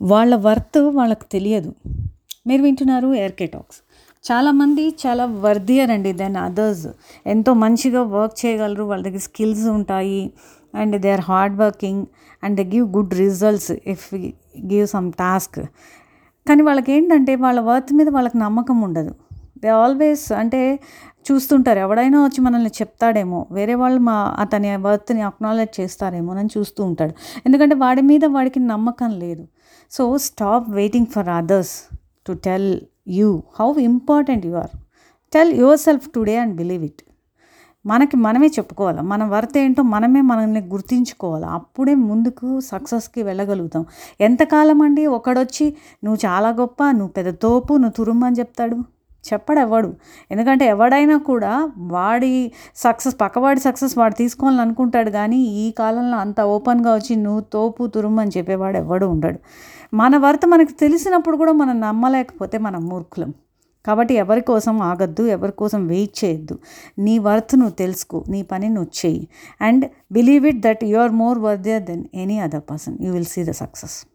వాళ్ళ వర్త్ వాళ్ళకి తెలియదు. మీరు వింటున్నారు ఎయిర్కే టాక్స్ చాలామంది చాలా వర్దియర్ అండి దెన్ అదర్స్ ఎంతో మంచిగా వర్క్ చేయగలరు వాళ్ళ దగ్గర స్కిల్స్ ఉంటాయి and they are hard working and they give good results if give some task కానీ వాళ్ళకి ఏంటంటే వాళ్ళ వర్త్ మీద వాళ్ళకి నమ్మకం ఉండదు. దే ఆల్వేస్ అంటే చూస్తుంటారు. ఎవడైనా వచ్చి మనల్ని చెప్తాడేమో వేరే వాళ్ళు మా అతని వర్త్ని అక్నాలెడ్జ్ చేస్తారేమో అని చూస్తూ ఉంటాడు. ఎందుకంటే వాడి మీద వాడికి నమ్మకం లేదు. So stop waiting for others to tell you how important you are. Tell yourself today and believe it. మనకి మనమే చెప్పుకోవాలి. మన వర్త్ ఏంటో మనమే మనల్ని గుర్తించుకోవాలి. అప్పుడే ముందుకు సక్సెస్కి వెళ్ళగలుగుతాం. ఎంతకాలం అండి? ఒకడొచ్చి నువ్వు చాలా గొప్ప నువ్వు పెద్ద తోపు నువ్వు తురుము అని చెప్తాడు. చెప్పడు ఎవడు ఎందుకంటే ఎవడైనా కూడా వాడి సక్సెస్ పక్కవాడి సక్సెస్ వాడు తీసుకోవాలని అనుకుంటాడు కానీ ఈ కాలంలో అంత ఓపెన్గా వచ్చి నువ్వు తోపు తురుము అని చెప్పేవాడు ఎవడు ఉండడు. మన వర్త్ మనకు తెలిసినప్పుడు కూడా మనం నమ్మలేకపోతే మనం మూర్ఖులం. కాబట్టి ఎవరి కోసం ఆగద్దు ఎవరి కోసం వెయిట్ చేయొద్దు. నీ వర్త్ నువ్వు తెలుసుకో నీ పని నువ్వు చెయ్యి. And believe it that you are more worthier then any other person. You will see the success.